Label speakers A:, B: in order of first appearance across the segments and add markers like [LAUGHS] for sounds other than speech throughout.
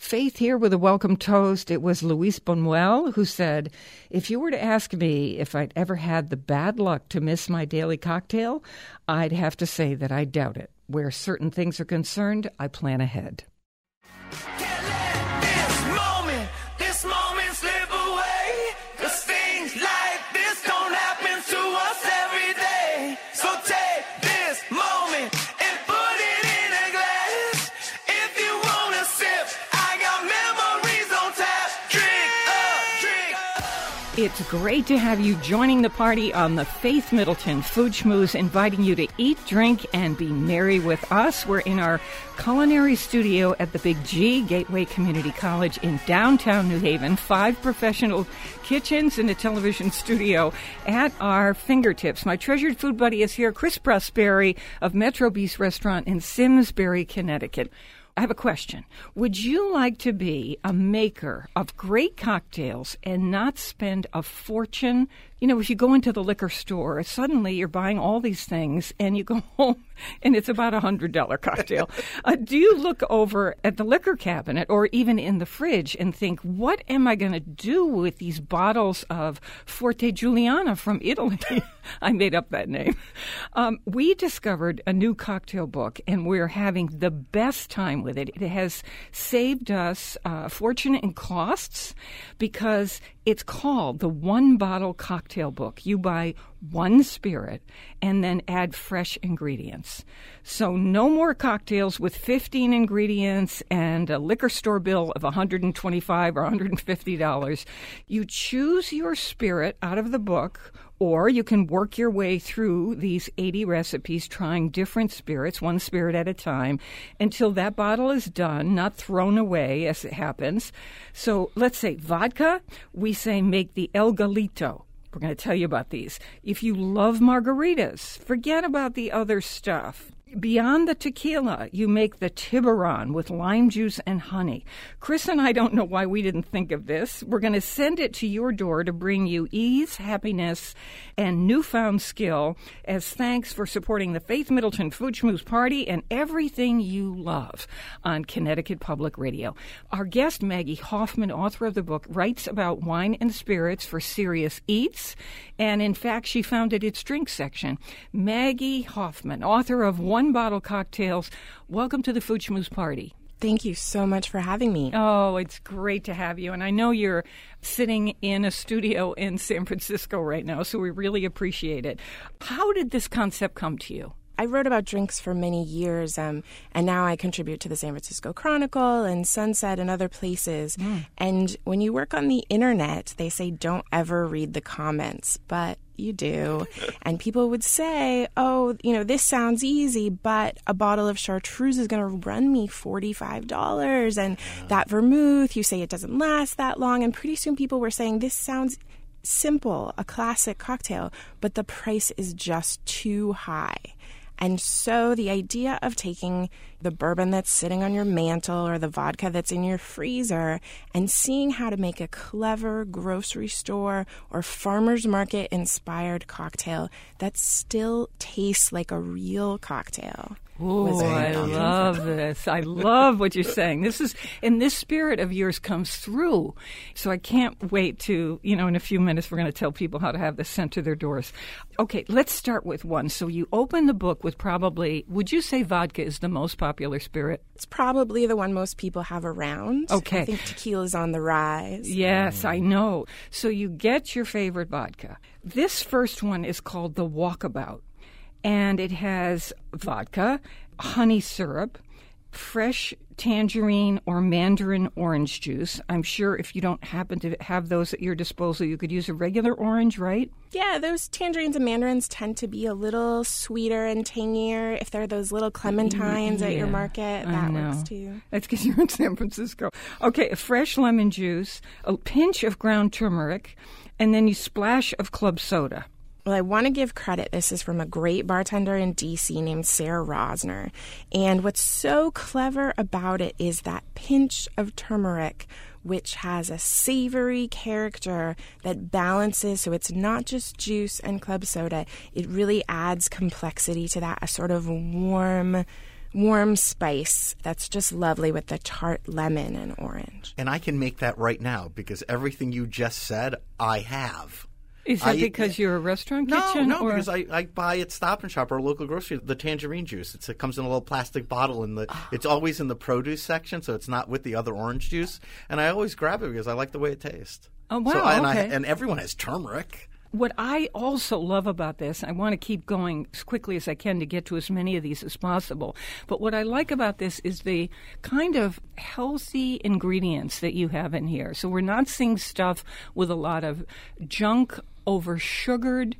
A: Faith here with a welcome toast. It was Luis Buñuel who said, If you were to ask me if I'd ever had the bad luck to miss my daily cocktail, I'd have to say that I doubt it. Where certain things are concerned, I plan ahead. It's great to have you joining the party on the Faith Middleton Food Schmooze, inviting you to eat, drink, and be merry with us. We're in our culinary studio at the Big G Gateway Community College in downtown New Haven. Five professional kitchens and a television studio at our fingertips. My treasured food buddy is here, Chris Prosperi of Metro Bis Restaurant in Simsbury, Connecticut. I have a question. Would you like to be a maker of great cocktails and not spend a fortune you know, if you go into the liquor store, suddenly you're buying all these things and you go [LAUGHS] home and it's about a $100 cocktail. [LAUGHS] uh, do you look over at the liquor cabinet or even in the fridge and think, what am I going to do with these bottles of Forte Juliana from Italy? [LAUGHS] I made up that name. Um, we discovered a new cocktail book and we're having the best time with it. It has saved us uh, fortune in costs because it's called the One Bottle Cocktail Book. You buy one spirit and then add fresh ingredients. So no more cocktails with 15 ingredients and a liquor store bill of 125 or 150 dollars. You choose your spirit out of the book or you can work your way through these 80 recipes, trying different spirits, one spirit at a time, until that bottle is done, not thrown away as it happens. So let's say vodka, we say make the El Gallito. We're going to tell you about these. If you love margaritas, forget about the other stuff. Beyond the tequila, you make the Tiburon with lime juice and honey. Chris and I don't know why we didn't think of this. We're going to send it to your door to bring you ease, happiness, and newfound skill as thanks for supporting the Faith Middleton Food Schmooze Party and everything you love on Connecticut Public Radio. Our guest, Maggie Hoffman, author of the book, writes about wine and spirits for serious eats, and in fact, she founded its drink section. Maggie Hoffman, author of One one bottle cocktails. Welcome to the Food Schmooze Party.
B: Thank you so much for having me.
A: Oh, it's great to have you. And I know you're sitting in a studio in San Francisco right now, so we really appreciate it. How did this concept come to you?
B: I wrote about drinks for many years, um, and now I contribute to the San Francisco Chronicle and Sunset and other places. Mm. And when you work on the internet, they say don't ever read the comments, but you do. [LAUGHS] and people would say, oh, you know, this sounds easy, but a bottle of chartreuse is going to run me $45. And that vermouth, you say it doesn't last that long. And pretty soon people were saying, this sounds simple, a classic cocktail, but the price is just too high. And so the idea of taking the bourbon that's sitting on your mantle or the vodka that's in your freezer and seeing how to make a clever grocery store or farmer's market inspired cocktail that still tastes like a real cocktail.
A: Oh, I love this. I love what you're saying. This is, and this spirit of yours comes through. So I can't wait to, you know, in a few minutes, we're going to tell people how to have this sent to their doors. Okay, let's start with one. So you open the book with probably, would you say vodka is the most popular spirit?
B: It's probably the one most people have around.
A: Okay.
B: I think tequila's on the rise.
A: Yes, I mm. know. So you get your favorite vodka. This first one is called the Walkabout and it has vodka, honey syrup, fresh tangerine or mandarin orange juice. I'm sure if you don't happen to have those at your disposal, you could use a regular orange, right?
B: Yeah, those tangerines and mandarins tend to be a little sweeter and tangier. If they're those little clementines at your market, that works too.
A: That's because you're in San Francisco. Okay, a fresh lemon juice, a pinch of ground turmeric, and then you splash of club soda.
B: Well, I want to give credit. This is from a great bartender in DC named Sarah Rosner. And what's so clever about it is that pinch of turmeric, which has a savory character that balances. So it's not just juice and club soda, it really adds complexity to that, a sort of warm. Warm spice that's just lovely with the tart lemon and orange.
C: And I can make that right now because everything you just said, I have.
A: Is that
C: I-
A: because you're a restaurant
C: No,
A: kitchen?
C: no,
A: or?
C: because I, I buy at Stop and Shop or local grocery the tangerine juice. It's, it comes in a little plastic bottle, and the ah. it's always in the produce section, so it's not with the other orange juice. And I always grab it because I like the way it tastes.
A: Oh, wow,
C: So, and, I,
A: okay.
C: and everyone has turmeric.
A: What I also love about this, I want to keep going as quickly as I can to get to as many of these as possible. But what I like about this is the kind of healthy ingredients that you have in here. So we're not seeing stuff with a lot of junk, over sugared.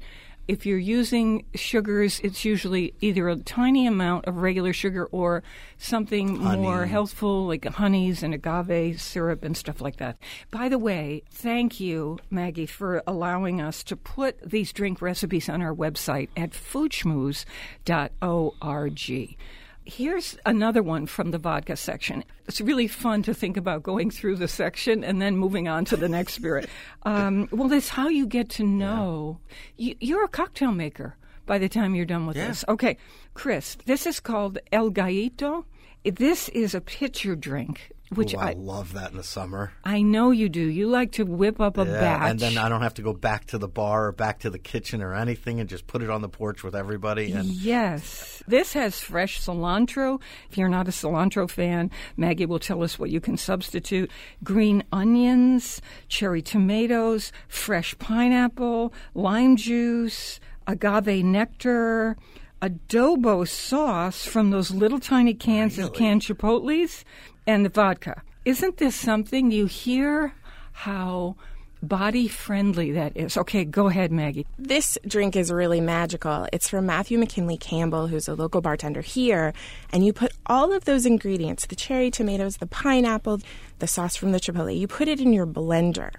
A: If you're using sugars, it's usually either a tiny amount of regular sugar or something more healthful, like honeys and agave syrup and stuff like that. By the way, thank you, Maggie, for allowing us to put these drink recipes on our website at foodschmooze.org. Here's another one from the vodka section. It's really fun to think about going through the section and then moving on to the next spirit. [LAUGHS] Um, well, that's how you get to know. You, you're a cocktail maker by the time you're done with this. Okay, Chris, this is called El Gallito. This is a pitcher drink, which
C: Ooh, I
A: I,
C: love that in the summer.
A: I know you do. You like to whip up a
C: Yeah,
A: batch.
C: and then I don't have to go back to the bar or back to the kitchen or anything, and just put it on the porch with everybody. And
A: Yes. This has fresh cilantro. If you're not a cilantro fan, Maggie will tell us what you can substitute. Green onions, cherry tomatoes, fresh pineapple, lime juice, agave nectar, adobo sauce from those little tiny cans of canned chipotles, and the vodka. Isn't this something you hear how body friendly that is? Okay, go ahead, Maggie.
B: This drink is really magical. It's from Matthew McKinley Campbell, who's a local bartender here. And you put all of those ingredients the cherry tomatoes, the pineapple, the sauce from the chipotle you put it in your blender.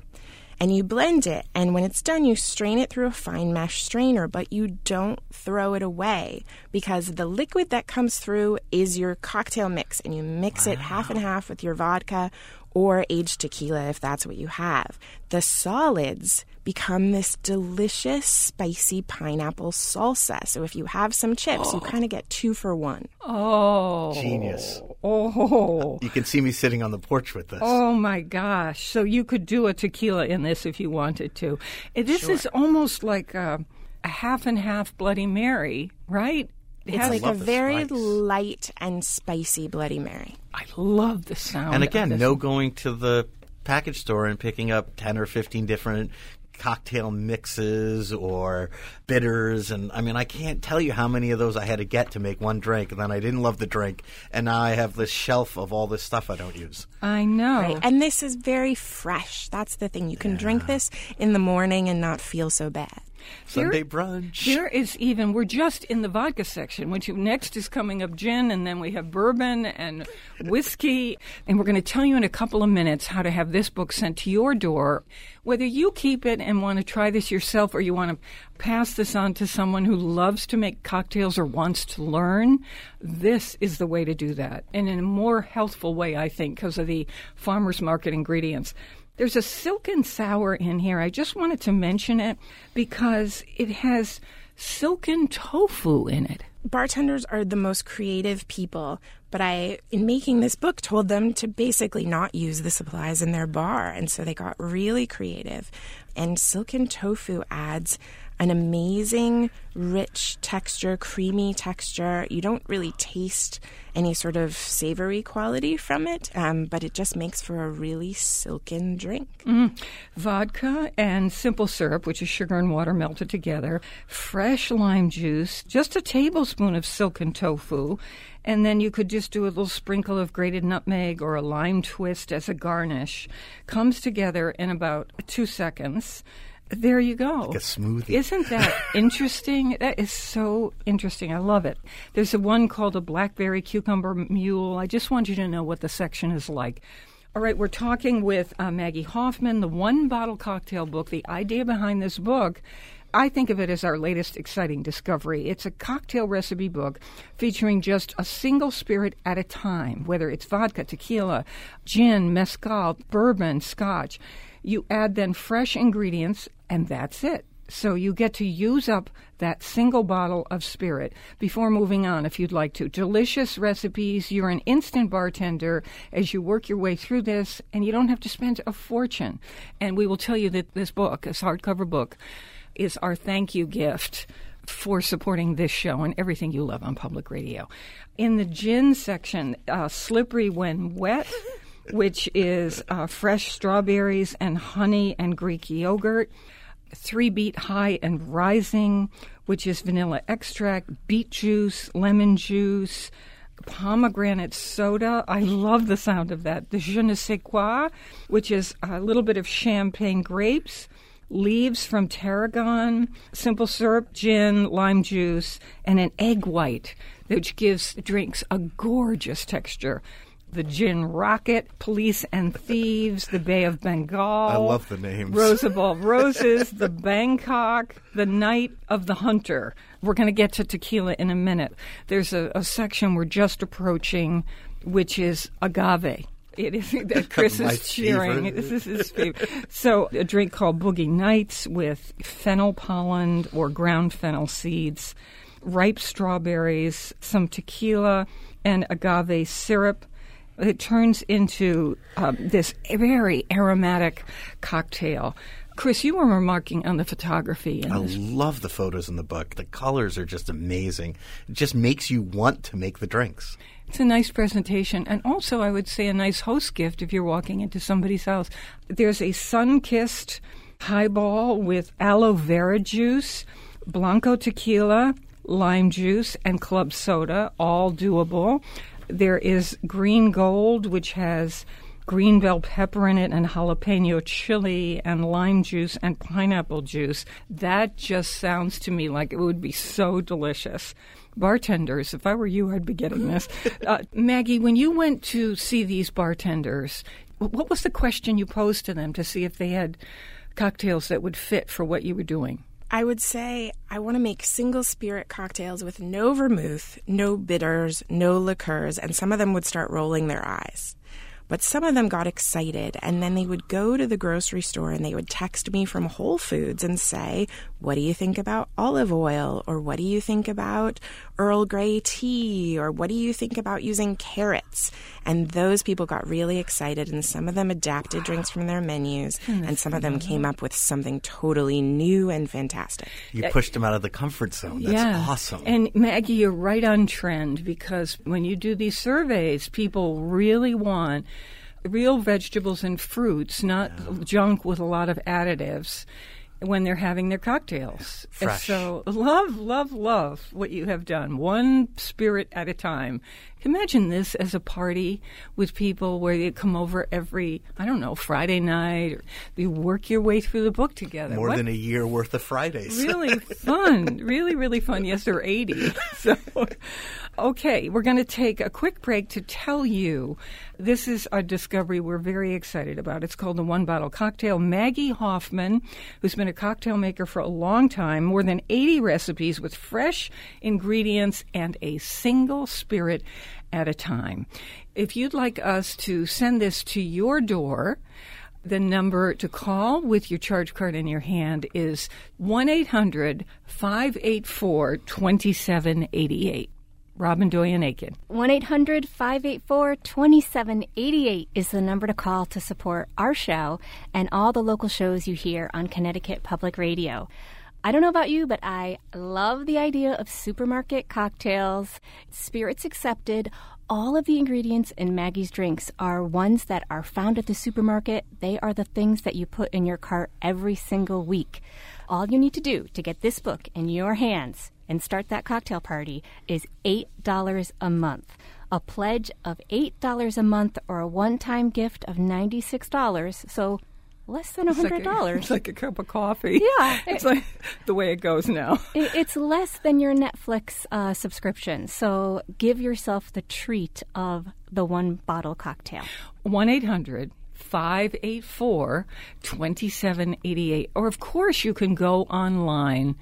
B: And you blend it, and when it's done, you strain it through a fine mesh strainer, but you don't throw it away because the liquid that comes through is your cocktail mix, and you mix it half and half with your vodka or aged tequila if that's what you have. The solids become this delicious, spicy pineapple salsa. So if you have some chips, you oh. kind of get two for one.
A: Oh.
C: genius.
A: Oh.
C: You can see me sitting on the porch with this.
A: Oh my gosh. So you could do a tequila in this if you wanted to. This is almost like a, a half and half Bloody Mary, right? It
B: It's
A: has-
B: like a very
C: spice.
B: light and spicy Bloody Mary.
A: I love the sound.
C: and
A: of
C: again,
A: this.
C: no going to the package store and picking up 10 or 15 different cocktail mixes or bitters and I mean I can't tell you how many of those I had to get to make one drink and then I didn't love the drink and now I have this shelf of all this stuff I don't use.
A: I know.
B: Right? And this is very fresh. That's the thing. You can drink this in the morning and not feel so bad.
C: Sunday brunch.
A: There is even we're just in the vodka section. Which next is coming up gin, and then we have bourbon and whiskey, and we're going to tell you in a couple of minutes how to have this book sent to your door. Whether you keep it and want to try this yourself, or you want to pass this on to someone who loves to make cocktails or wants to learn, this is the way to do that, and in a more healthful way, I think, because of the farmers market ingredients. There's a silken sour in here. I just wanted to mention it because it has silken tofu in it.
B: Bartenders are the most creative people, but I, in making this book, told them to basically not use the supplies in their bar. And so they got really creative. And silken tofu adds an amazing, rich texture, creamy texture. You don't really taste any sort of savory quality from it, um, but it just makes for a really silken drink.
A: Mm. Vodka and simple syrup, which is sugar and water melted together, fresh lime juice, just a tablespoon of silken tofu, and then you could just do a little sprinkle of grated nutmeg or a lime twist as a garnish. Comes together in about two seconds. There you go.
C: Like a smoothie.
A: Isn't that [LAUGHS] interesting? that is so interesting. I love it. There's a one called a blackberry cucumber mule. I just want you to know what the section is like. All right, we're talking with uh, Maggie Hoffman, the one bottle cocktail book. The idea behind this book I think of it as our latest exciting discovery. It's a cocktail recipe book featuring just a single spirit at a time, whether it's vodka, tequila, gin, mezcal, bourbon, scotch. You add then fresh ingredients, and that's it. So you get to use up that single bottle of spirit before moving on if you'd like to. Delicious recipes. You're an instant bartender as you work your way through this, and you don't have to spend a fortune. And we will tell you that this book, this hardcover book, is our thank you gift for supporting this show and everything you love on public radio. In the gin section, uh, Slippery When Wet. [LAUGHS] which is uh, fresh strawberries and honey and Greek yogurt. Three beet high and rising, which is vanilla extract, beet juice, lemon juice, pomegranate soda. I love the sound of that. The je ne sais quoi, which is a little bit of champagne grapes, leaves from tarragon, simple syrup, gin, lime juice, and an egg white, which gives drinks a gorgeous texture the Gin Rocket, Police and Thieves, the Bay of Bengal. I
C: love the names.
A: Rose of All [LAUGHS] Roses, the Bangkok, the Night of the Hunter. We're going to get to tequila in a minute. There's a, a section we're just approaching, which is agave. It is [LAUGHS] that Chris is cheering. This is his favorite. so, a drink called Boogie Nights with fennel pollen or ground fennel seeds, ripe strawberries, some tequila, and agave syrup it turns into um, this very aromatic cocktail. Chris, you were remarking on the photography.
C: I
A: this.
C: love the photos in the book. The colors are just amazing. It just makes you want to make the drinks.
A: It's a nice presentation, and also I would say a nice host gift if you're walking into somebody's house. There's a sun-kissed highball with aloe vera juice, blanco tequila, lime juice, and club soda, all doable. There is green gold, which has green bell pepper in it and jalapeno chili and lime juice and pineapple juice. That just sounds to me like it would be so delicious. Bartenders, if I were you, I'd be getting this. [LAUGHS] Uh, Maggie, when you went to see these bartenders, what was the question you posed to them to see if they had cocktails that would fit for what you were doing?
B: I would say I want to make single spirit cocktails with no vermouth, no bitters, no liqueurs, and some of them would start rolling their eyes. But some of them got excited, and then they would go to the grocery store and they would text me from Whole Foods and say, What do you think about olive oil? Or what do you think about Earl Grey tea? Or what do you think about using carrots? And those people got really excited, and some of them adapted drinks from their menus, hmm, and some of them came up with something totally new and fantastic.
C: You pushed them out of the comfort zone. That's
A: yeah.
C: awesome.
A: And Maggie, you're right on trend because when you do these surveys, people really want real vegetables and fruits, not yeah. junk with a lot of additives when they're having their cocktails.
C: Fresh.
A: So love, love, love what you have done, one spirit at a time. Imagine this as a party with people where you come over every, I don't know, Friday night, or you work your way through the book together.
C: More
A: what?
C: than a year worth of Fridays.
A: Really fun. [LAUGHS] really, really fun. Yes, they're 80. [LAUGHS] So, okay, we're going to take a quick break to tell you this is a discovery we're very excited about. It's called the One Bottle Cocktail. Maggie Hoffman, who's been a cocktail maker for a long time, more than 80 recipes with fresh ingredients and a single spirit at a time. If you'd like us to send this to your door, the number to call with your charge card in your hand is 1 800 584 2788. Robyn Doyon-Aitken.
D: 1 800 584 2788 is the number to call to support our show and all the local shows you hear on Connecticut Public Radio. I don't know about you, but I love the idea of supermarket cocktails, spirits accepted. All of the ingredients in Maggie's drinks are ones that are found at the supermarket. They are the things that you put in your cart every single week. All you need to do to get this book in your hands and start that cocktail party is $8 a month. A pledge of $8 a month or a one time gift of $96. So less than a hundred dollars.
A: It's like a cup of coffee.
D: Yeah. [LAUGHS]
A: it's like the way it goes now. [LAUGHS]
D: It- It's less than your Netflix uh, subscription. So give yourself the treat of the one bottle cocktail.
A: 1 800 584 2788. Or, of course, you can go online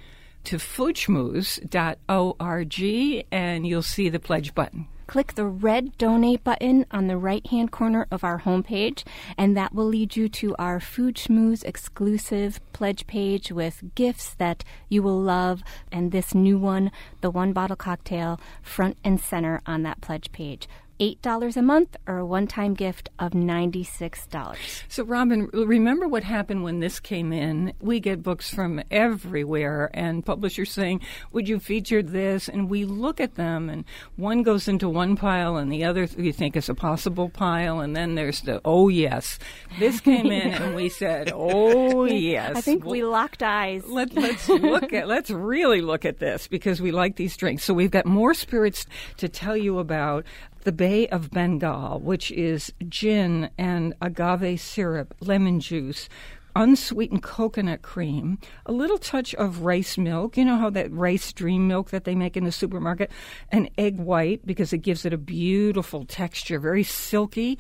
A: to foodschmooze.org and you'll see the pledge button.
D: Click the red donate button on the right hand corner of our homepage, and that will lead you to our Food Schmooze exclusive pledge page with gifts that you will love. And this new one, the one bottle cocktail, front and center on that pledge page. $8 a month or a one time gift of $96.
A: So, Robin, remember what happened when this came in? We get books from everywhere, and publishers saying, Would you feature this? And we look at them, and one goes into one pile, and the other you think is a possible pile, and then there's the, Oh, yes. This came in, and we [LAUGHS] said, Oh, yes.
D: I think
A: Well,
D: we locked eyes.
A: let, let's look at let's really look at this because we like these drinks. So we've got more spirits to tell you about. The Bay of Bengal, which is gin and agave syrup, lemon juice, unsweetened coconut cream, a little touch of rice milk. You know how that rice dream milk that they make in the supermarket, and egg white because it gives it a beautiful texture, very silky.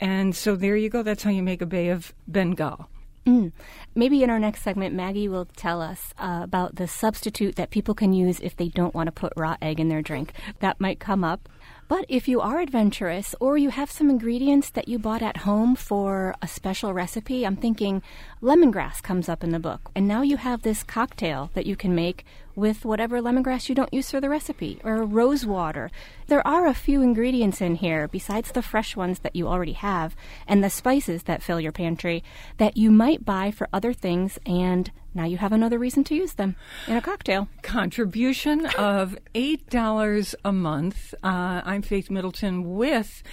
A: And so there you go. That's how you make a Bay of Bengal.
D: Mm. Maybe in our next segment, Maggie will tell us uh, about the substitute that people can use if they don't want to put raw egg in their drink. That might come up. But if you are adventurous or you have some ingredients that you bought at home for a special recipe, I'm thinking lemongrass comes up in the book. And now you have this cocktail that you can make with whatever lemongrass you don't use for the recipe or rose water. There are a few ingredients in here besides the fresh ones that you already have and the spices that fill your pantry that you might buy for other things and now you have another reason to use them in a cocktail.
A: contribution of $8 a month. Uh, I'm Faith Middleton with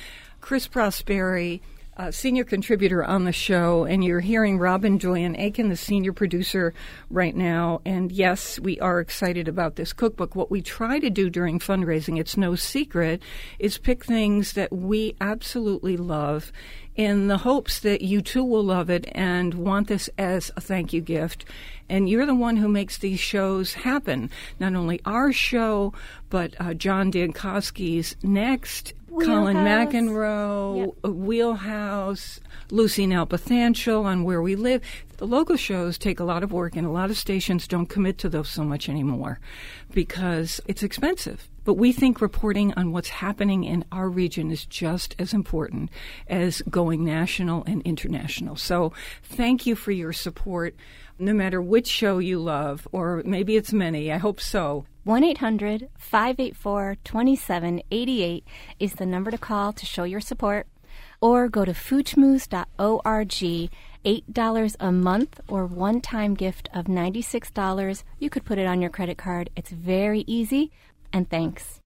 A: Chris Prosperi, uh, senior contributor on the show, and you're hearing Robyn Doyon-Aitken, the senior producer, right now. And yes, we are excited about this cookbook. What we try to do during fundraising, it's no secret, is pick things that we absolutely love in the hopes that you too will love it and want this as a thank you gift. And you're the one who makes these shows happen. Not only our show, but uh, John Dankosky's next, Colin McEnroe, uh, Wheelhouse, Lucy Nalpathanchel on Where We Live. The local shows take a lot of work, and a lot of stations don't commit to those so much anymore because it's expensive. But we think reporting on what's happening in our region is just as important as going national and international. So thank you for your support, no matter which show you love, or maybe it's many. I hope so.
D: 1 800 584 2788 is the number to call to show your support. Or go to foodschmooze.org. $8 a month or one time gift of $96. You could put it on your credit card. It's very easy. And thanks.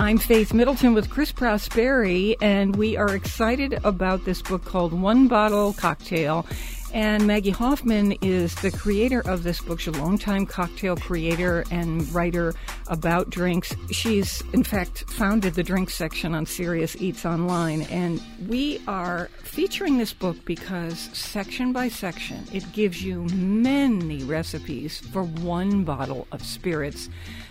A: I'm Faith Middleton with Chris Prosperi, and we are excited about this book called One Bottle Cocktail. And Maggie Hoffman is the creator of this book. She's a longtime cocktail creator and writer about drinks. She's, in fact, founded the drink section on Serious Eats Online. And we are featuring this book because section by section, it gives you many recipes for one bottle of spirits,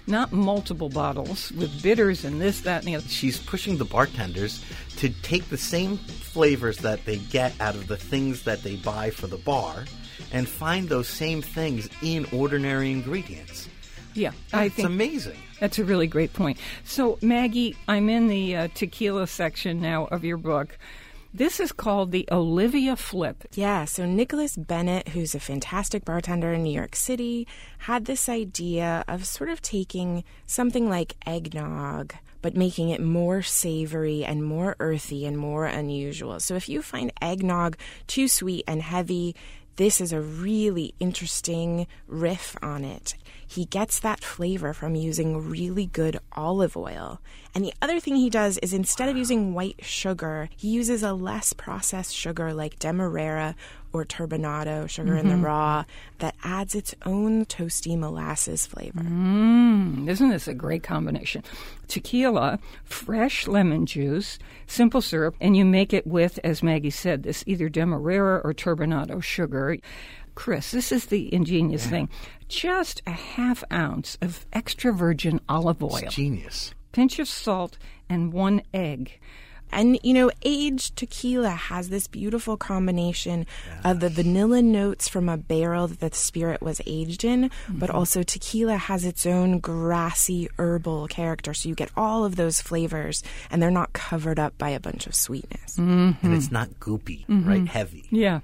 A: not multiple bottles with bitters and this, that, and the other.
C: She's pushing the bartenders to take the same flavors that they get out of the things that they buy for the bar and find those same things in ordinary ingredients.
A: Yeah, I think
C: It's
A: think
C: amazing.
A: That's a really great point. So, Maggie, I'm in the uh, tequila section now of your book. This is called the Olivia Flip.
B: Yeah, so Nicholas Bennett, who's a fantastic bartender in New York City, had this idea of sort of taking something like eggnog, but making it more savory and more earthy and more unusual. So if you find eggnog too sweet and heavy, this is a really interesting riff on it. He gets that flavor from using really good olive oil. And the other thing he does is instead of using white sugar, he uses a less processed sugar like Demerara or turbinado, sugar in the raw, that adds its own toasty molasses flavor.
A: Mm, isn't this a great combination? Tequila, fresh lemon juice, simple syrup, and you make it with, as Maggie said, this either Demerara or turbinado sugar. Chris, this is the ingenious thing. Just a half ounce of extra virgin olive oil,
C: It's genius.
A: pinch of salt, and one egg.
B: And you know, aged tequila has this beautiful combination of the vanilla notes from a barrel that the spirit was aged in, but mm-hmm. also tequila has its own grassy herbal character. So you get all of those flavors and they're not covered up by a bunch of sweetness. Mm-hmm.
C: And it's not goopy, mm-hmm. right? Heavy.
A: Yeah.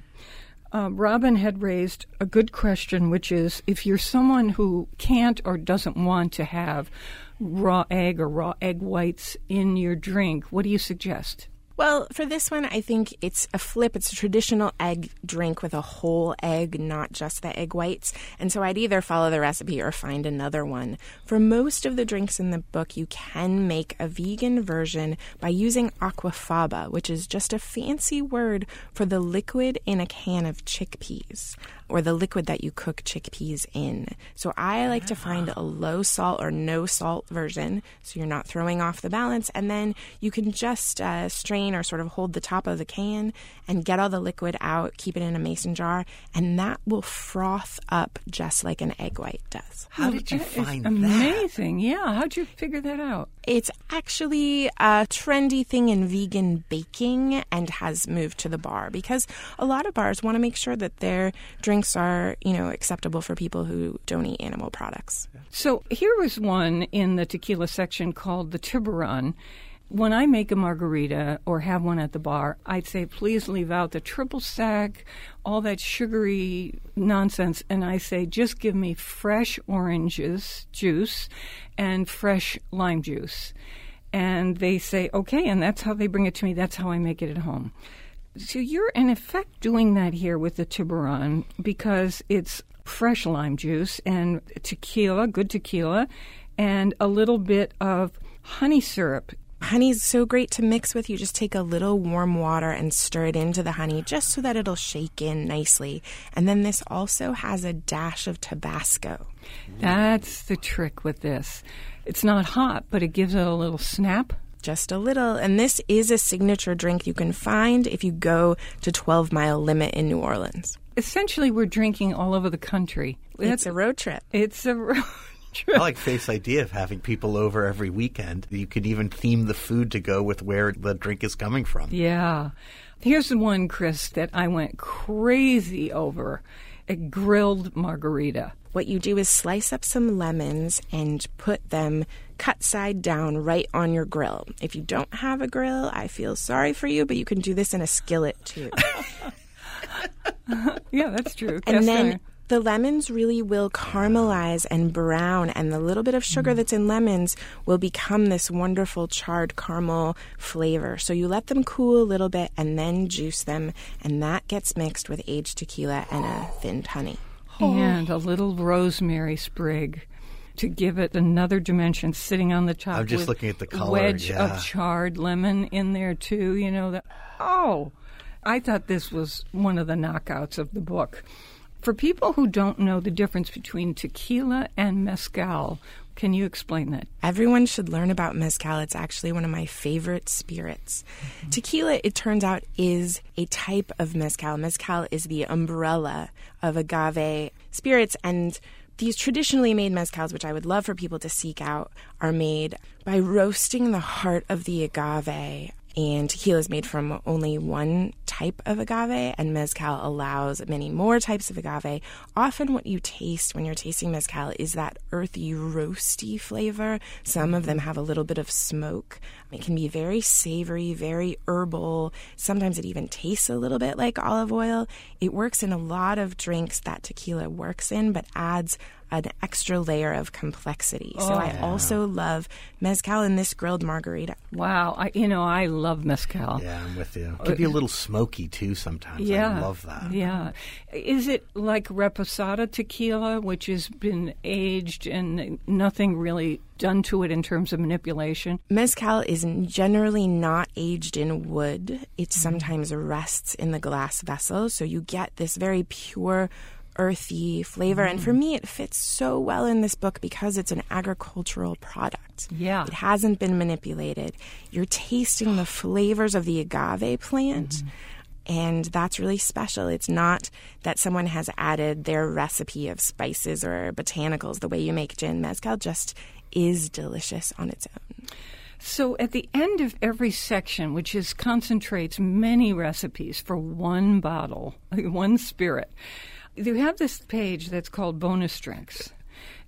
A: Uh, Robin had raised a good question, which is if you're someone who can't or doesn't want to have raw egg or raw egg whites in your drink, what do you suggest?
B: Well, for this one, I think it's a flip. It's a traditional egg drink with a whole egg, not just the egg whites. And so I'd either follow the recipe or find another one. For most of the drinks in the book, you can make a vegan version by using aquafaba, which is just a fancy word for the liquid in a can of chickpeas or the liquid that you cook chickpeas in. So I like to find a low salt or no salt version so you're not throwing off the balance. And then you can just uh, strain or sort of hold the top of the can and get all the liquid out, keep it in a mason jar, and that will froth up just like an egg white does.
C: How did you
A: That is
C: find that?
A: amazing. Yeah. How'd you figure that out?
B: It's actually a trendy thing in vegan baking and has moved to the bar because a lot of bars want to make sure that their drinks are, you know, acceptable for people who don't eat animal products.
A: So here was one in the tequila section called the Tiburon. When I make a margarita or have one at the bar, I'd say, please leave out the triple sec, all that sugary nonsense. And I say, just give me fresh oranges juice and fresh lime juice. And they say, okay. And that's how they bring it to me. That's how I make it at home. So you're in effect doing that here with the Tiburon because it's fresh lime juice and tequila, good tequila, and a little bit of honey syrup.
B: Honey's so great to mix with. You just take a little warm water and stir it into the honey just so that it'll shake in nicely. And then this also has a dash of Tabasco.
A: That's the trick with this. It's not hot, but it gives it a little snap.
B: Just a little. And this is a signature drink you can find if you go to 12 Mile Limit in New Orleans.
A: Essentially, we're drinking all over the country.
B: It's a road trip.
A: It's a [LAUGHS] road trip.
C: I like Faith's idea of having people over every weekend. You could even theme the food to go with where the drink is coming from.
A: Yeah. Here's the one, Chris, that I went crazy over a grilled margarita.
B: What you do is slice up some lemons and put them cut side down right on your grill. If you don't have a grill, I feel sorry for you, but you can do this in a skillet too. [LAUGHS]
A: Yeah, that's true.
B: and
A: Cast
B: then
A: iron.
B: the lemons really will caramelize and brown, and the little bit of sugar mm. that's in lemons will become this wonderful charred caramel flavor. So you let them cool a little bit and then juice them, and that gets mixed with aged tequila and a thinned honey.
A: and a little rosemary sprig to give it another dimension sitting on the top
C: I'm just
A: with
C: looking at the color,
A: wedge
C: yeah.
A: of charred lemon in there too you know that oh i thought this was one of the knockouts of the book for people who don't know the difference between tequila and mezcal can you explain that
B: Everyone should learn about mezcal. It's actually one of my favorite spirits. Mm-hmm. Tequila, it turns out, is a type of mezcal. Mezcal is the umbrella of agave spirits, and these traditionally made mezcals, which I would love for people to seek out, are made by roasting the heart of the agave and tequila is made from only one type of agave, and mezcal allows many more types of agave. Often, what you taste when you're tasting mezcal is that earthy, roasty flavor. Some of them have a little bit of smoke. It can be very savory, very herbal. Sometimes it even tastes a little bit like olive oil. It works in a lot of drinks that tequila works in, but adds an extra layer of complexity. so oh, I also love mezcal in this grilled margarita.
A: Wow, I, you know I love mezcal.
C: Yeah, I'm with you. It could uh, be a little smoky too sometimes.
A: Yeah,
C: I love that.
A: Yeah, is it like reposado tequila, which has been aged and nothing really done to it in terms of manipulation?
B: Mezcal is generally not aged in wood. It mm. sometimes rests in the glass vessel, so you get this very pure earthy flavor. And for mm. me, it fits so well in this book because it's an agricultural product.
A: Yeah.
B: It hasn't been manipulated. You're tasting the [GASPS] flavors of the agave plant. Mm-hmm. And that's really special. It's not that someone has added their recipe of spices or botanicals the way you make gin. Mezcal just is delicious on its own.
A: So at the end of every section, which is concentrates many recipes for one bottle, [LAUGHS] one spirit, you have this page that's called bonus drinks.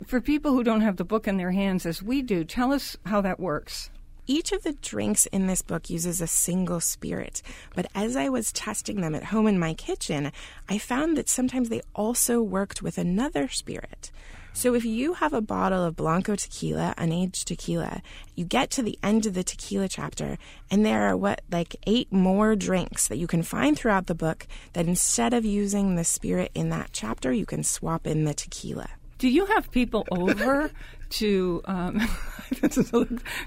A: For people who don't have the book in their hands as we do, tell us how that works.
B: Each of the drinks in this book uses a single spirit, but as I was testing them at home in my kitchen, I found that sometimes they also worked with another spirit. So if you have a bottle of Blanco tequila, unaged tequila, you get to the end of the tequila chapter, and there are what, like eight more drinks that you can find throughout the book that instead of using the spirit in that chapter, you can swap in the tequila.
A: Do you have people over [LAUGHS] to um, [LAUGHS] this is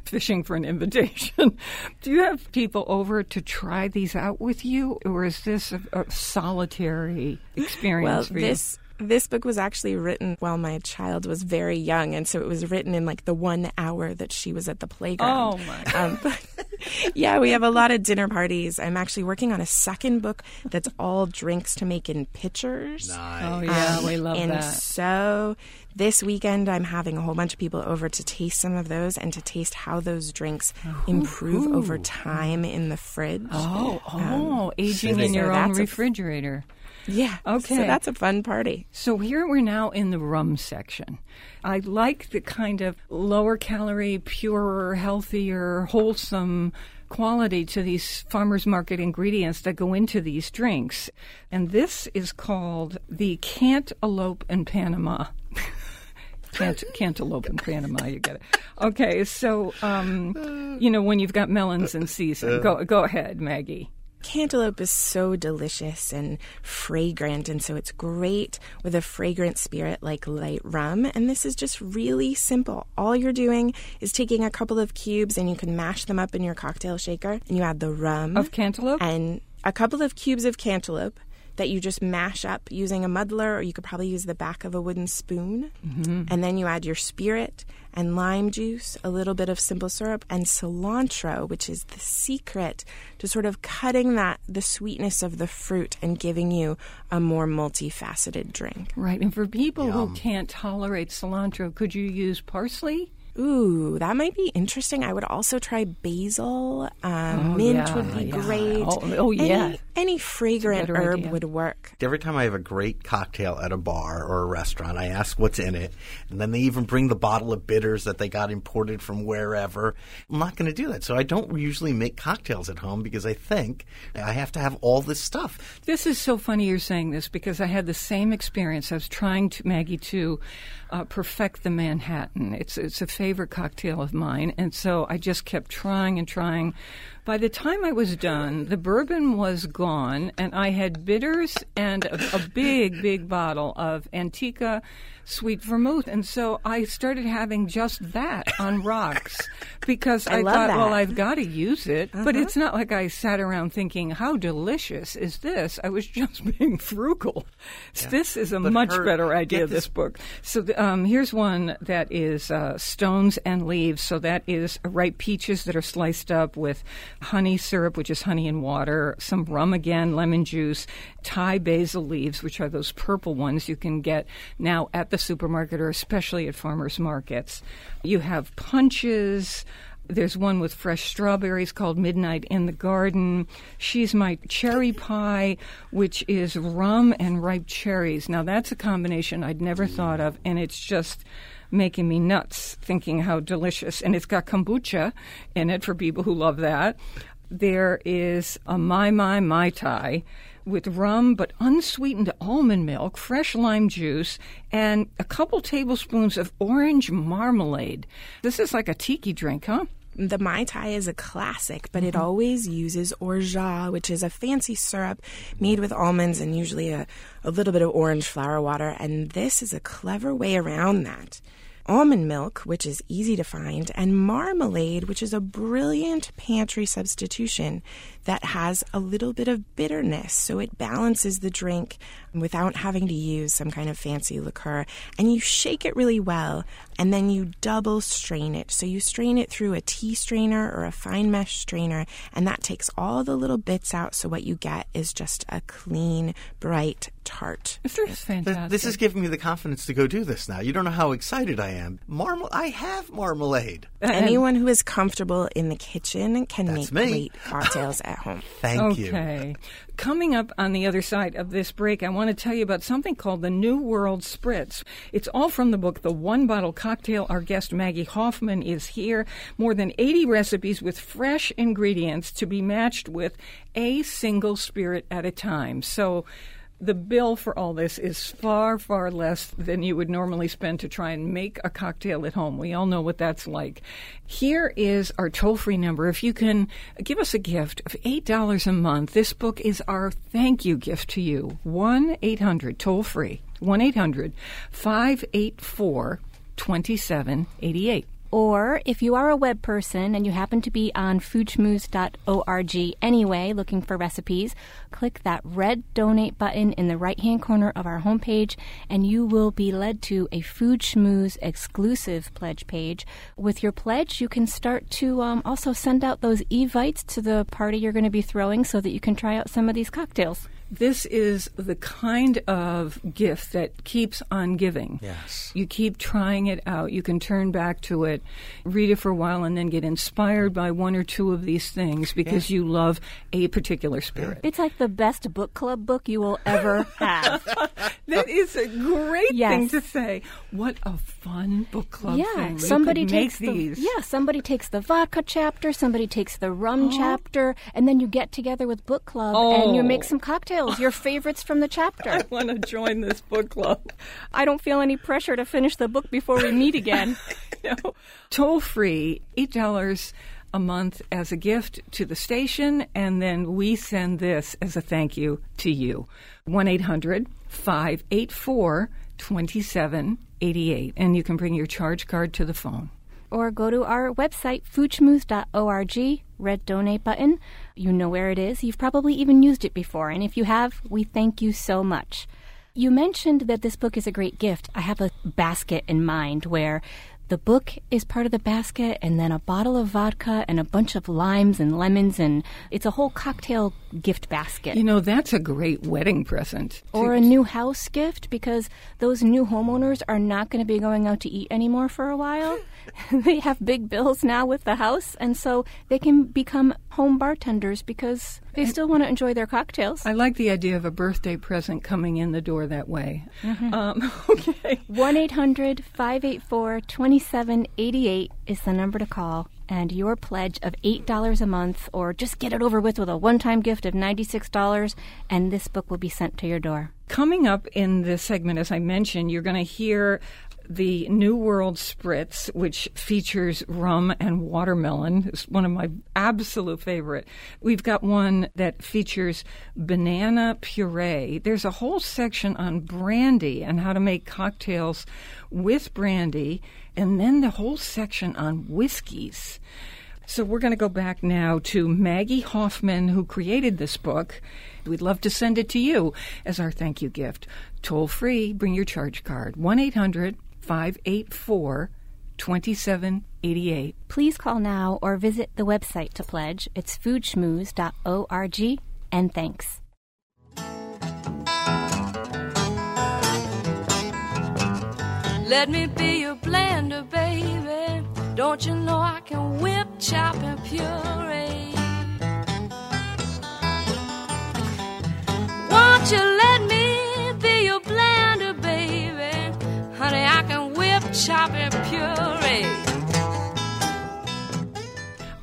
A: fishing for an invitation? Do you have people over to try these out with you, or is this a, a solitary experience
B: Well,
A: for
B: this this book was actually written while my child was very young, and so it was written in like the one hour that she was at the playground.
A: Oh, my
B: Um, but, [LAUGHS] yeah, we have a lot of dinner parties. I'm actually working on a second book that's all drinks to make in pitchers.
A: you? Oh yeah, we love
B: and
A: that.
B: so this weekend, I'm having a whole bunch of people over to taste some of those and to taste how those drinks improve over time in the fridge.
A: Oh, oh, aging in
B: so
A: your own
B: that's a-
A: refrigerator.
B: Yeah.
A: Okay.
B: So that's a fun party.
A: So here we're now in the rum section. I like the kind of lower calorie, purer, healthier, wholesome quality to these farmers market ingredients that go into these drinks. And this is called the Cantaloupe in Panama. [LAUGHS] Cant- cantaloupe in Panama, you get it. Okay, so um, you know when you've got melons in season, go go ahead, Maggie.
B: Cantaloupe is so delicious and fragrant, and so it's great with a fragrant spirit like light rum. And this is just really simple. All you're doing is taking a couple of cubes, and you can mash them up in your cocktail shaker, and you add the rum
A: Of cantaloupe?
B: and a couple of cubes of cantaloupe that you just mash up using a muddler, or you could probably use the back of a wooden spoon. Mm-hmm. And then you add your spirit and lime juice, a little bit of simple syrup, and cilantro, which is the secret to sort of cutting that the sweetness of the fruit and giving you a more multifaceted drink.
A: Right, and for people who can't tolerate cilantro, could you use parsley?
B: Ooh, that might be interesting. I would also try basil. Um,
A: Oh,
B: mint
A: yeah,
B: would be
A: yeah.
B: great.
A: Oh, oh, yeah.
B: Any, any fragrant herb
A: idea.
B: would work.
C: Every time I have a great cocktail at a bar or a restaurant, I ask what's in it, and then they even bring the bottle of bitters that they got imported from wherever. I'm not going to do that, so I don't usually make cocktails at home because I think I have to have all this stuff.
A: This is so funny you're saying this because I had the same experience. I was trying to Maggie to uh, perfect the Manhattan. It's it's a favorite cocktail of mine, and so I just kept trying and trying. By the time I was done, the bourbon was gone, and I had bitters and a, a big, big bottle of Antica sweet vermouth. And so I started having just that on rocks because I,
B: I love
A: thought, well. I've got to use it. But it's not like I sat around thinking, how delicious is this? I was [LAUGHS] just being frugal. This is a
C: But
A: much
C: her-
A: better idea, this
C: this-
A: book. So um, here's one that is uh, stones and leaves. So that is ripe peaches that are sliced up with honey syrup, which is honey and water, some rum again, lemon juice, Thai basil leaves, which are those purple ones you can get now at the supermarket or especially at farmers markets. You have punches. There's one with fresh strawberries called Midnight in the Garden. She's my cherry pie, which is rum and ripe cherries. Now, that's a combination I'd never thought of, and it's just making me nuts thinking how delicious. And it's got kombucha in it for people who love that. There is a Mai Mai Mai Tai with rum but unsweetened almond milk, fresh lime juice, and a couple tablespoons of orange marmalade. This is like a tiki drink, huh?
B: The Mai Tai is a classic, but it mm-hmm. always uses orgeat, which is a fancy syrup made with almonds and usually a, a little bit of orange flower water. And this is a clever way around that almond milk, which is easy to find, and marmalade, which is a brilliant pantry substitution that has a little bit of bitterness. So it balances the drink without having to use some kind of fancy liqueur. And you shake it really well, and then you double strain it. So you strain it through a tea strainer or a fine mesh strainer, and that takes all the little bits out. So what you get is just a clean, bright tart.
A: This is fantastic.
C: This is giving me the confidence to go do this now. You don't know how excited I am. Marmal- I have marmalade.
B: Anyone who is comfortable in the kitchen can
C: That's
B: make
C: me.
B: great cocktails [LAUGHS] at home.
C: Thank you.
A: Okay. Coming up on the other side of this break, I want to tell you about something called the New World Spritz. It's all from the book The One Bottle Cocktail. Our guest Maggie Hoffman is here. More than 80 recipes with fresh ingredients to be matched with a single spirit at a time. So the bill for all this is far, far less than you would normally spend to try and make a cocktail at home. We all know what that's like. Here is our toll free number. If you can give us a gift of $8 a month, this book is our thank you gift to you. 1 800 toll free. 1 800 584 2788.
D: Or if you are a web person and you happen to be on foodschmooze.org anyway looking for recipes, click that red donate button in the right hand corner of our homepage and you will be led to a Food Schmooze exclusive pledge page. With your pledge, you can start to um, also send out those evites to the party you're going to be throwing so that you can try out some of these cocktails.
A: This is the kind of gift that keeps on giving.
C: Yes.
A: You keep trying it out. You can turn back to it, read it for a while, and then get inspired by one or two of these things because you love a particular spirit.
D: It's like the best book club book you will ever [LAUGHS] have.
A: That is a great
D: Yes.
A: thing to say. What a fun book club
D: yeah,
A: thing. You
D: somebody
A: could make
D: takes the
A: these.
D: yeah, somebody takes the vodka chapter, somebody takes the rum oh. chapter, and then you get together with book club and you
A: Oh.
D: make some cocktails, your favorites from the chapter. [LAUGHS]
A: I want to join this book club.
D: I don't feel any pressure to finish the book before we meet again. [LAUGHS]
A: No. Toll free, $8 a month as a gift to the station, and then we send this as a thank you to you. 1 800 584 2788. And you can bring your charge card to the phone.
D: or go to our website, foodschmooze.org, red donate button. You know where it is. You've probably even used it before. And if you have, we thank you so much. You mentioned that this book is a great gift. I have a basket in mind where the book is part of the basket and then a bottle of vodka and a bunch of limes and lemons and it's a whole cocktail gift basket.
A: You know, that's a great wedding present.
D: or a new house gift because those new homeowners are not going to be going out to eat anymore for a while. [LAUGHS] [LAUGHS] they have big bills now with the house, and so they can become home bartenders because they still want to enjoy their cocktails.
A: I like the idea of a birthday present coming in the door that way. Um, [LAUGHS] okay.
D: 1 800 584 2788 is the number to call. And your pledge of $8 a month, or just get it over with with a one time gift of $96, and this book will be sent to your door.
A: Coming up in this segment, as I mentioned, you're going to hear the New World Spritz, which features rum and watermelon. It's one of my absolute favorite. We've got one that features banana puree. There's a whole section on brandy and how to make cocktails with brandy, and then the whole section on whiskeys. So we're going to go back now to Maggie Hoffman, who created this book. We'd love to send it to you as our thank you gift. Toll free, bring your charge card 1 800 584 2788.
D: Please call now or visit the website to pledge. It's foodschmooze.org. And thanks.
E: Let me be your blender, baby. Don't you know I can whip, chop, and puree? Won't you let and puree.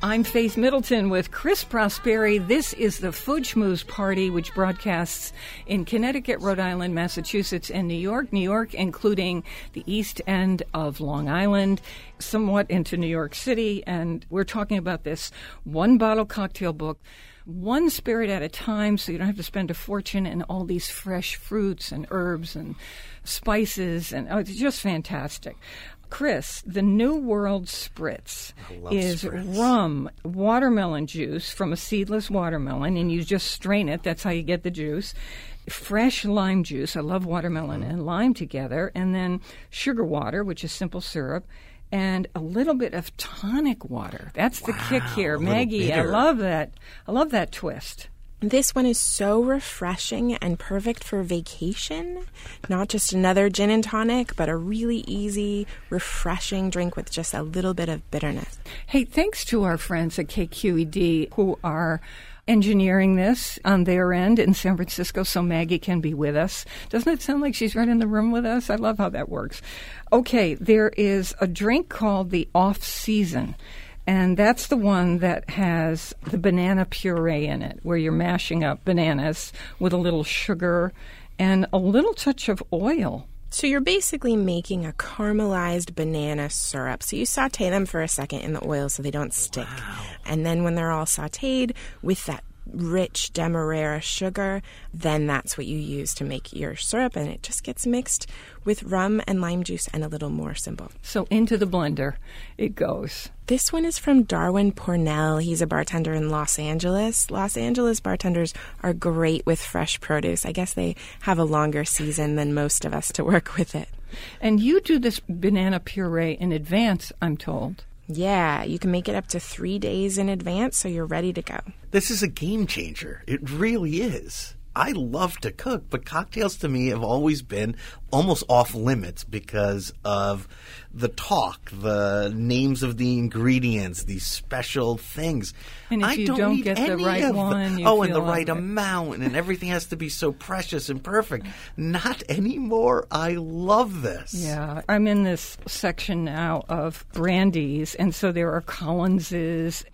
A: I'm Faith Middleton with Chris Prosperi. This is the Fudge Party, which broadcasts in Connecticut, Rhode Island, Massachusetts, and New York. New York, including the east end of Long Island, somewhat into New York City. And we're talking about this one bottle cocktail book one spirit at a time so you don't have to spend a fortune in all these fresh fruits and herbs and spices and oh, it's just fantastic Chris, the New World Spritz is
C: spritz.
A: rum, watermelon juice from a seedless watermelon, and you just strain it. That's how you get the juice. Fresh lime juice. I love watermelon and lime together. And then sugar water, which is simple syrup. And a little bit of tonic water. That's the kick here. Maggie, I love that. I love that twist.
B: This one is so refreshing and perfect for vacation. Not just another gin and tonic, but a really easy, refreshing drink with just a little bit of bitterness.
A: Hey, thanks to our friends at KQED who are engineering this on their end in San Francisco so Maggie can be with us. Doesn't it sound like she's right in the room with us? I love how that works. Okay, there is a drink called the Off Season. And that's the one that has the banana puree in it, where you're mashing up bananas with a little sugar and a little touch of oil.
B: So you're basically making a caramelized banana syrup. So you saute them for a second in the oil so they don't stick. And then when they're all sauteed with that rich demerara sugar, then that's what you use to make your syrup and it just gets mixed with rum and lime juice and a little more simple.
A: So into the blender it goes.
B: This one is from Darwin Pornell. He's a bartender in Los Angeles. Los Angeles bartenders are great with fresh produce. I guess they have a longer season than most of us to work with it.
A: And you do this banana puree in advance, I'm told.
B: Yeah, you can make it up to three days in advance so you're ready to go.
C: This is a game changer. It really is. I love to cook, but cocktails to me have always been almost off limits because of the talk, the names of the ingredients, these special things.
A: And if
C: I
A: you
C: don't,
A: don't
C: need
A: get the right
C: of the- oh, and the right
A: like-
C: amount, and [LAUGHS] everything has to be so precious and perfect. Not anymore. I love this.
A: Yeah, I'm in this section now of brandies, and so there are Collinses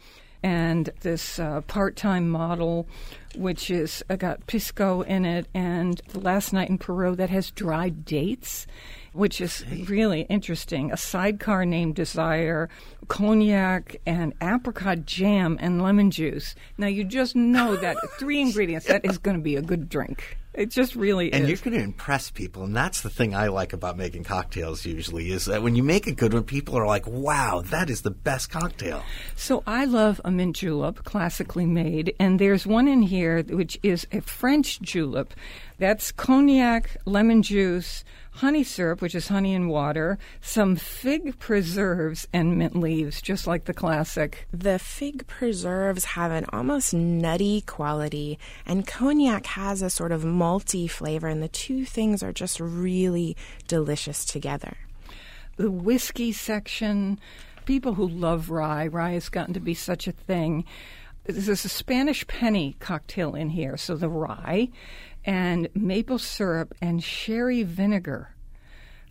A: and this uh, part-time model, which is uh, got pisco in it, and the last night in Peru that has dried dates, which is really interesting. A sidecar named Desire, cognac, and apricot jam and lemon juice. Now you just know that [LAUGHS] three ingredients that is going to be a good drink. It just really
C: And
A: is.
C: you're going to impress people, and that's the thing I like about making cocktails. Usually, is that when you make a good one, people are like, "Wow, that is the best cocktail."
A: So I love a mint julep, classically made, and there's one in here which is a French julep. That's cognac, lemon juice, honey syrup, which is honey and water, some fig preserves, and mint leaves, just like the classic.
B: The fig preserves have an almost nutty quality, and cognac has a sort of malty flavor, and the two things are just really delicious together.
A: The whiskey section, people who love rye, rye has gotten to be such a thing. There's a Spanish penny cocktail in here, so the rye and maple syrup and sherry vinegar.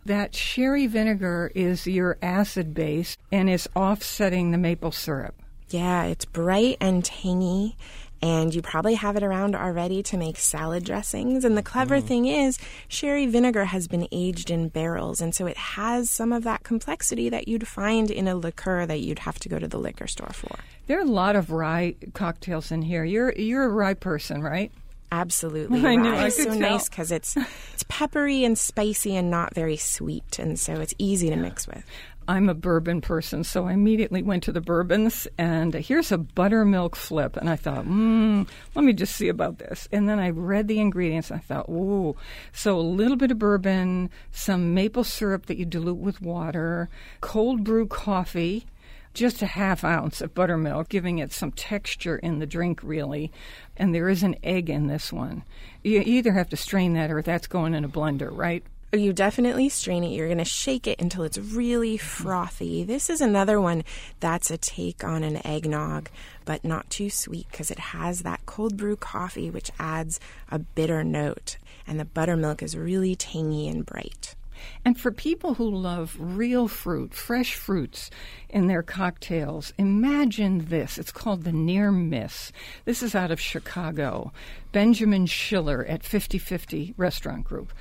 A: That sherry vinegar is your acid base and is offsetting the maple syrup.
B: Yeah, it's bright and tangy, and you probably have it around already to make salad dressings. And the clever mm. thing is, sherry vinegar has been aged in barrels, and so it has some of that complexity that you'd find in a liqueur that you'd have to go to the liquor store for.
A: There are a lot of rye cocktails in here. You're you're a rye person, right?
B: Absolutely, [LAUGHS]
A: I knew,
B: rye
A: I
B: so
A: tell.
B: nice because it's it's peppery and spicy and not very sweet, and so it's easy to mix with.
A: I'm a bourbon person, so I immediately went to the bourbons, and here's a buttermilk flip. And I thought, hmm, let me just see about this. And then I read the ingredients, and I thought, ooh. So a little bit of bourbon, some maple syrup that you dilute with water, cold brew coffee, just a half ounce of buttermilk, giving it some texture in the drink, really. And there is an egg in this one. You either have to strain that or that's going in a blender, right?
B: You definitely strain it. You're going to shake it until it's really frothy. This is another one that's a take on an eggnog, but not too sweet because it has that cold brew coffee, which adds a bitter note. And the buttermilk is really tangy and bright.
A: And for people who love real fruit, fresh fruits in their cocktails, imagine this. It's called the Near Miss. This is out of Chicago. Benjamin Schiller at 5050 Restaurant Group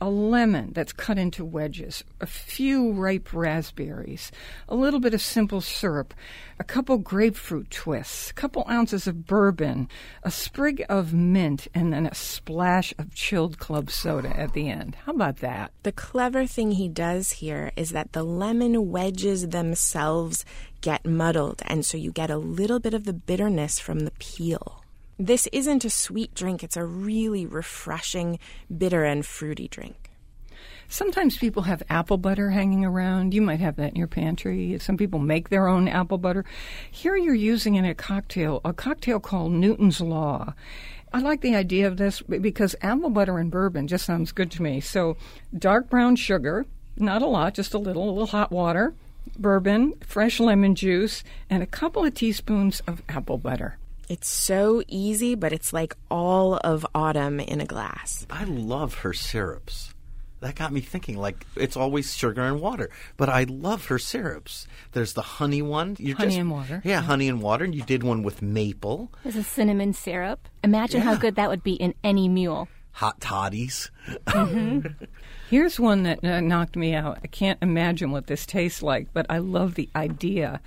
A: a lemon that's cut into wedges, a few ripe raspberries, a little bit of simple syrup, a couple grapefruit twists, a couple ounces of bourbon, a sprig of mint, and then a splash of chilled club soda at the end. How about that?
B: The clever thing he does here is that the lemon wedges themselves get muddled, and so you get a little bit of the bitterness from the peel. This isn't a sweet drink, it's a really refreshing, bitter, and fruity drink.
A: Sometimes people have apple butter hanging around. You might have that in your pantry. Some people make their own apple butter. Here you're using in a cocktail, a cocktail called Newton's Law. I like the idea of this because apple butter and bourbon just sounds good to me. So, dark brown sugar, not a lot, just a little, a little hot water, bourbon, fresh lemon juice, and a couple of teaspoons of apple butter.
B: It's so easy, but it's like all of autumn in a glass.
C: I love her syrups. That got me thinking. Like it's always sugar and water, but I love her syrups. There's the honey one.
A: You honey just, and water.
C: Yeah, honey and water. And you did one with maple.
D: There's a cinnamon syrup. Imagine yeah. how good that would be in any mule.
C: Hot toddies.
A: Mm-hmm. Here's one that uh, knocked me out. I can't imagine what this tastes like, but I love the idea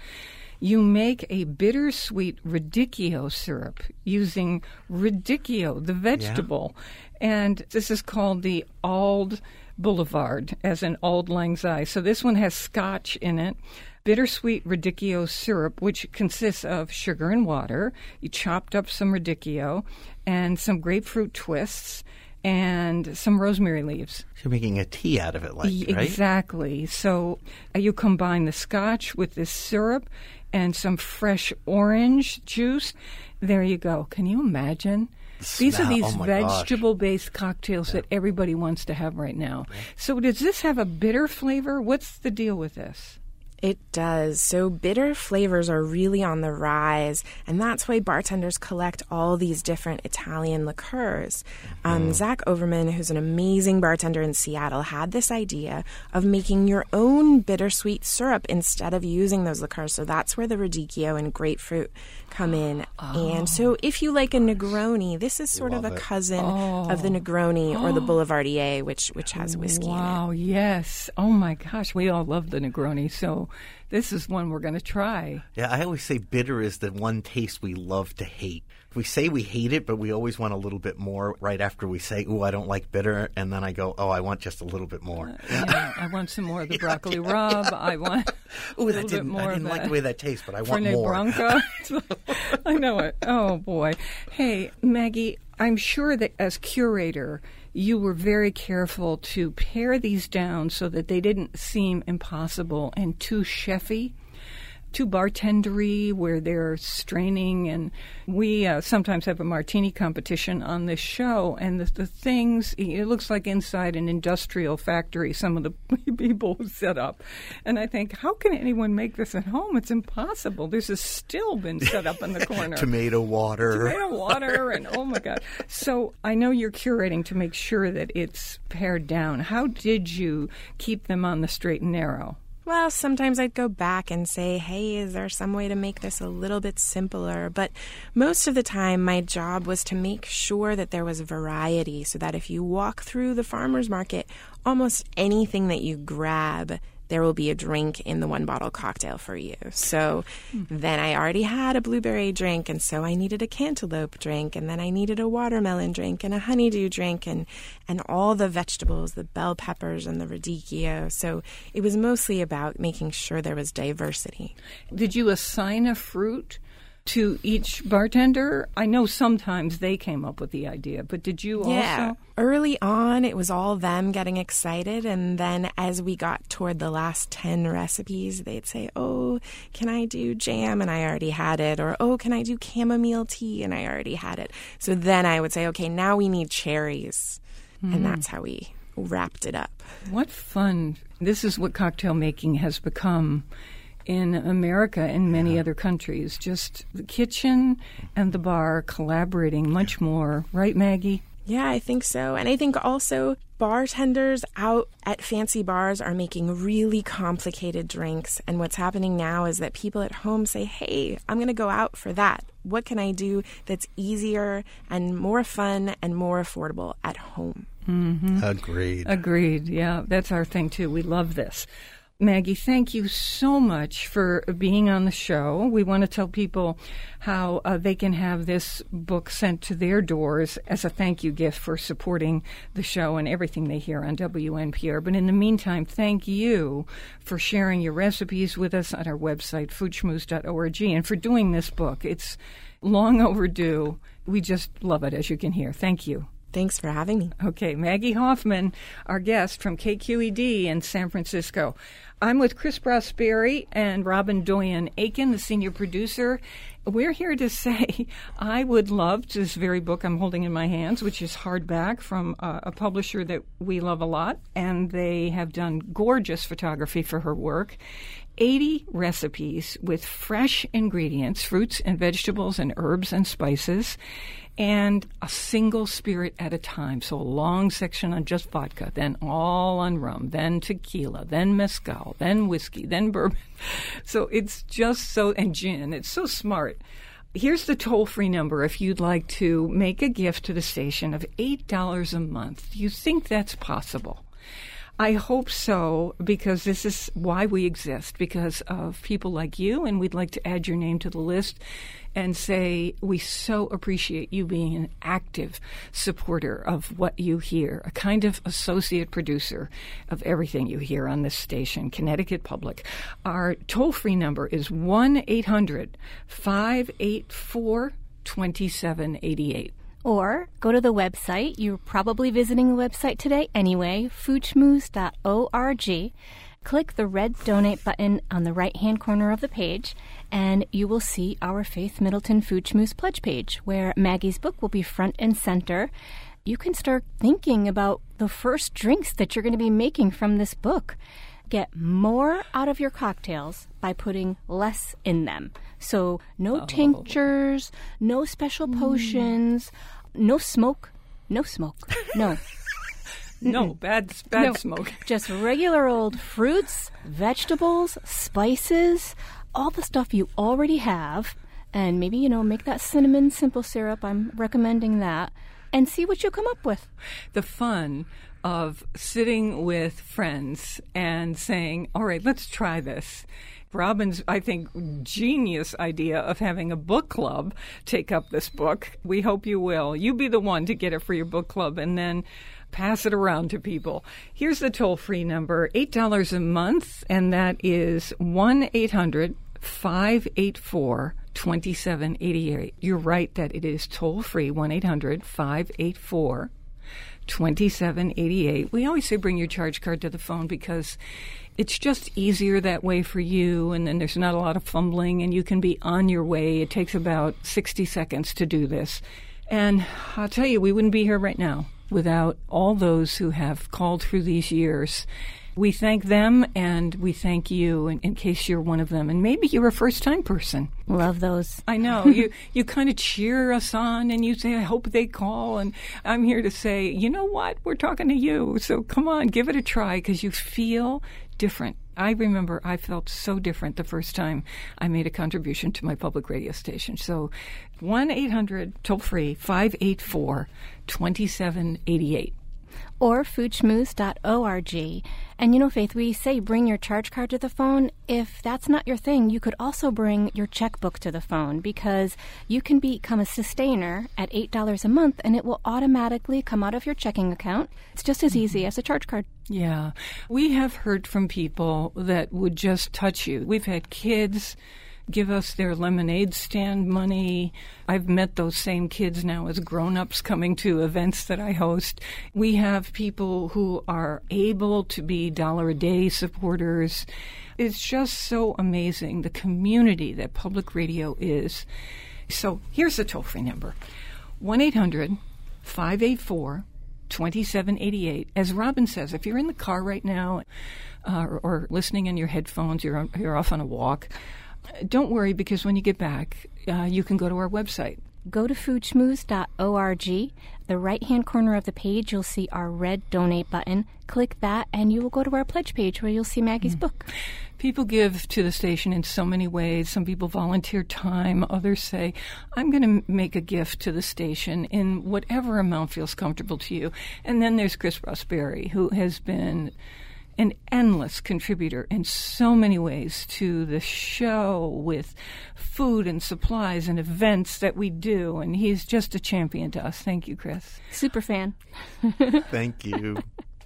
A: you make a bittersweet radicchio syrup using radicchio, the vegetable. Yeah. And this is called the Auld Boulevard, as in Auld Lang Syne. So this one has scotch in it bittersweet radicchio syrup, which consists of sugar and water. You chopped up some radicchio and some grapefruit twists and some rosemary leaves.
C: So you're making a tea out of it, like right?
A: Exactly. So uh, you combine the scotch with this syrup, and some fresh orange juice. There you go. Can you imagine? These are these
C: oh
A: vegetable based cocktails yeah. that everybody wants to have right now. So, does this have a bitter flavor? What's the deal with this?
B: It does. So bitter flavors are really on the rise, and that's why bartenders collect all these different Italian liqueurs. Um, mm. Zach Overman, who's an amazing bartender in Seattle, had this idea of making your own bittersweet syrup instead of using those liqueurs. So that's where the radicchio and grapefruit come in. Oh. And so oh. if you like a Negroni, this is sort of a cousin oh. of the oh. Negroni or the [GASPS] Boulevardier, which which has whiskey
A: wow, yes. Oh my gosh, we all love the Negroni. So this is one we're going to try.
C: Yeah, I always say bitter is the one taste we love to hate. We say we hate it, but we always want a little bit more right after we say, "Ooh, I don't like bitter," and then I go, "Oh, I want just a little bit more." Uh,
A: yeah, I want some more of the broccoli [LAUGHS] rub. I want. [LAUGHS]
C: Ooh, that didn't. I didn't like the way that tastes, but I want
A: Fernet
C: more.
A: Branca. [LAUGHS] I know it. Oh boy. Hey, Maggie. I'm sure that as curator, you were very careful to pare these down so that they didn't seem impossible and too chefy too bartendery where they're straining and we uh, sometimes have a martini competition on this show and the, the, things it looks like inside an industrial factory some of the [LAUGHS] people set up. And i think how can anyone make this at home? It's impossible. This has still been set up in the [LAUGHS] corner.
C: Tomato water.
A: Tomato [LAUGHS] water and oh my god. So i know you're curating to make sure that it's pared down. How did you keep them on the straight and narrow
B: well, sometimes I'd go back and say, hey, is there some way to make this a little bit simpler? But most of the time, my job was to make sure that there was variety so that if you walk through the farmer's market, almost anything that you grab there will be a drink in the one bottle cocktail for you. So then I already had a blueberry drink, and so I needed a cantaloupe drink, and then I needed a watermelon drink and a honeydew drink, and and all the vegetables, the bell peppers and the radicchio. So it was mostly about making sure there was diversity.
A: Did you assign a fruit? To each bartender? I know sometimes they came up with the idea, but did you
B: yeah.
A: also?
B: Early on, it was all them getting excited. And then as we got toward the last 10 recipes, they'd say, Oh, can I do jam? And I already had it. Or, Oh, can I do chamomile tea? And I already had it. So then I would say, Okay, now we need cherries. Mm-hmm. And that's how we wrapped it up.
A: What fun. This is what cocktail making has become in America and many other countries. Just the kitchen and the bar collaborating much more. Right, Maggie?
B: Yeah, I think so. And I think also bartenders out at fancy bars are making really complicated drinks. And what's happening now is that people at home say, hey, I'm going to go out for that. What can I do that's easier and more fun and more affordable at home? Mm-hmm.
C: Agreed.
A: Agreed. Yeah, that's our thing too. We love this. Maggie, thank you so much for being on the show. We want to tell people how uh, they can have this book sent to their doors as a thank you gift for supporting the show and everything they hear on WNPR. But in the meantime, thank you for sharing your recipes with us on our website, foodschmooze.org, and for doing this book. It's long overdue. We just love it, as you can hear. Thank you.
B: Thanks for having me.
A: Okay, Maggie Hoffman, our guest from KQED in San Francisco. I'm with Chris Prosperi and Robyn Doyon-Aitken, the senior producer. We're here to [LAUGHS] say I would love this very book I'm holding in my hands, which is hardback from uh, a publisher that we love a lot, and they have done gorgeous photography for her work. 80 recipes with fresh ingredients, fruits and vegetables and herbs and spices and a single spirit at a time. So a long section on just vodka, then all on rum, then tequila, then mezcal, then whiskey, then bourbon. [LAUGHS] So it's just so, and gin. It's so smart. Here's the toll free number if you'd like to make a gift to the station of $8 a month. Do you think that's possible? I hope so because this is why we exist because of people like you, and we'd like to add your name to the list and say we so appreciate you being an active supporter of what you hear, a kind of associate producer of everything you hear on this station, Connecticut Public. Our toll free number is 1 800 584 2788.
D: Or go to the website. You're probably visiting the website today anyway, foodschmooze.org. Click the red donate button on the right hand corner of the page, and you will see our Faith Middleton Food pledge page, where Maggie's book will be front and center. You can start thinking about the first drinks that you're going to be making from this book. Get more out of your cocktails by putting less in them. So, no oh. tinctures, no special mm. potions, no smoke, no smoke, no. [LAUGHS]
A: No, bad, bad
D: No,
A: smoke. [LAUGHS]
D: Just regular old fruits, vegetables, spices, all the stuff you already have. And maybe, you know, make that cinnamon simple syrup. I'm recommending that. And see what you come up with.
A: the fun of sitting with friends and saying, all right, let's try this. Robyn's, I think, genius idea of having a book club take up this book. We hope you will. You be the one to get it for your book club and then pass it around to people. Here's the toll free number $8 a month, and that is 1 800 584 2788. You're right that it is toll free 1 800 584 2788. We always say bring your charge card to the phone because it's just easier that way for you and then there's not a lot of fumbling and you can be on your way. It takes about 60 seconds to do this. And I'll tell you, we wouldn't be here right now without all those who have called through these years. We thank them and we thank you in, in case you're one of them. And maybe you're a first time person.
D: Love those.
A: I know [LAUGHS] you. You kind of cheer us on, and you say, "I hope they call." And I'm here to say, you know what? We're talking to you, so come on, give it a try because you feel different. I remember I felt so different the first time I made a contribution to my public radio station. So, one eight hundred toll free five eight four twenty seven eighty eight.
D: or foodschmooze.org. And you know, Faith, we say bring your charge card to the phone. If that's not your thing, you could also bring your checkbook to the phone because you can become a sustainer at $8 a month and it will automatically come out of your checking account. It's just as easy mm-hmm. as a charge card.
A: Yeah. We have heard from people that would just touch you. We've had kids give us their lemonade stand money. I've met those same kids now as grown ups coming to events that I host. We have people who are able to be dollar a day supporters. It's just so amazing the community that public radio is. So here's the toll free number 1 800 584 2788. As Robyn says, if you're in the car right now uh, or, or listening in your headphones, you're, you're off on a walk, don't worry because when you get back, uh, you can go to our website.
D: Go to foodschmooze.org. The right hand corner of the page, you'll see our red donate button. Click that, and you will go to our pledge page where you'll see Maggie's book.
A: People give to the station in so many ways. Some people volunteer time. Others say, I'm going to make a gift to the station in whatever amount feels comfortable to you. And then there's Chris Prosperi, who has been an endless contributor in so many ways to the show with food and supplies and events that we do. And he's just a champion to us. Thank you, Chris.
D: Super fan.
C: Thank you.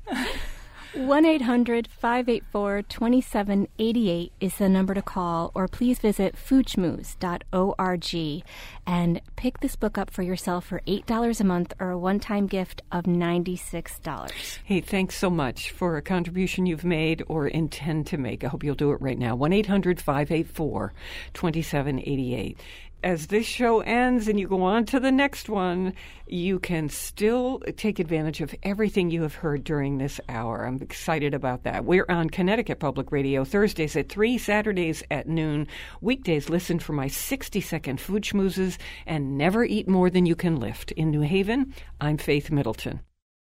C: [LAUGHS]
D: 1 800 584 2788 is the number to call, or please visit foodschmooze.org and pick this book up for yourself for $8 a month or a one time gift of $96.
A: Hey, thanks so much for a contribution you've made or intend to make. I hope you'll do it right now. 1 800 584 2788 as this show ends and you go on to the next one, you can still take advantage of everything you have heard during this hour. I'm excited about that. We're on Connecticut Public Radio Thursdays at 3, Saturdays at noon. Weekdays, listen for my 60 second food schmoozes and never eat more than you can lift. In New Haven, I'm Faith Middleton.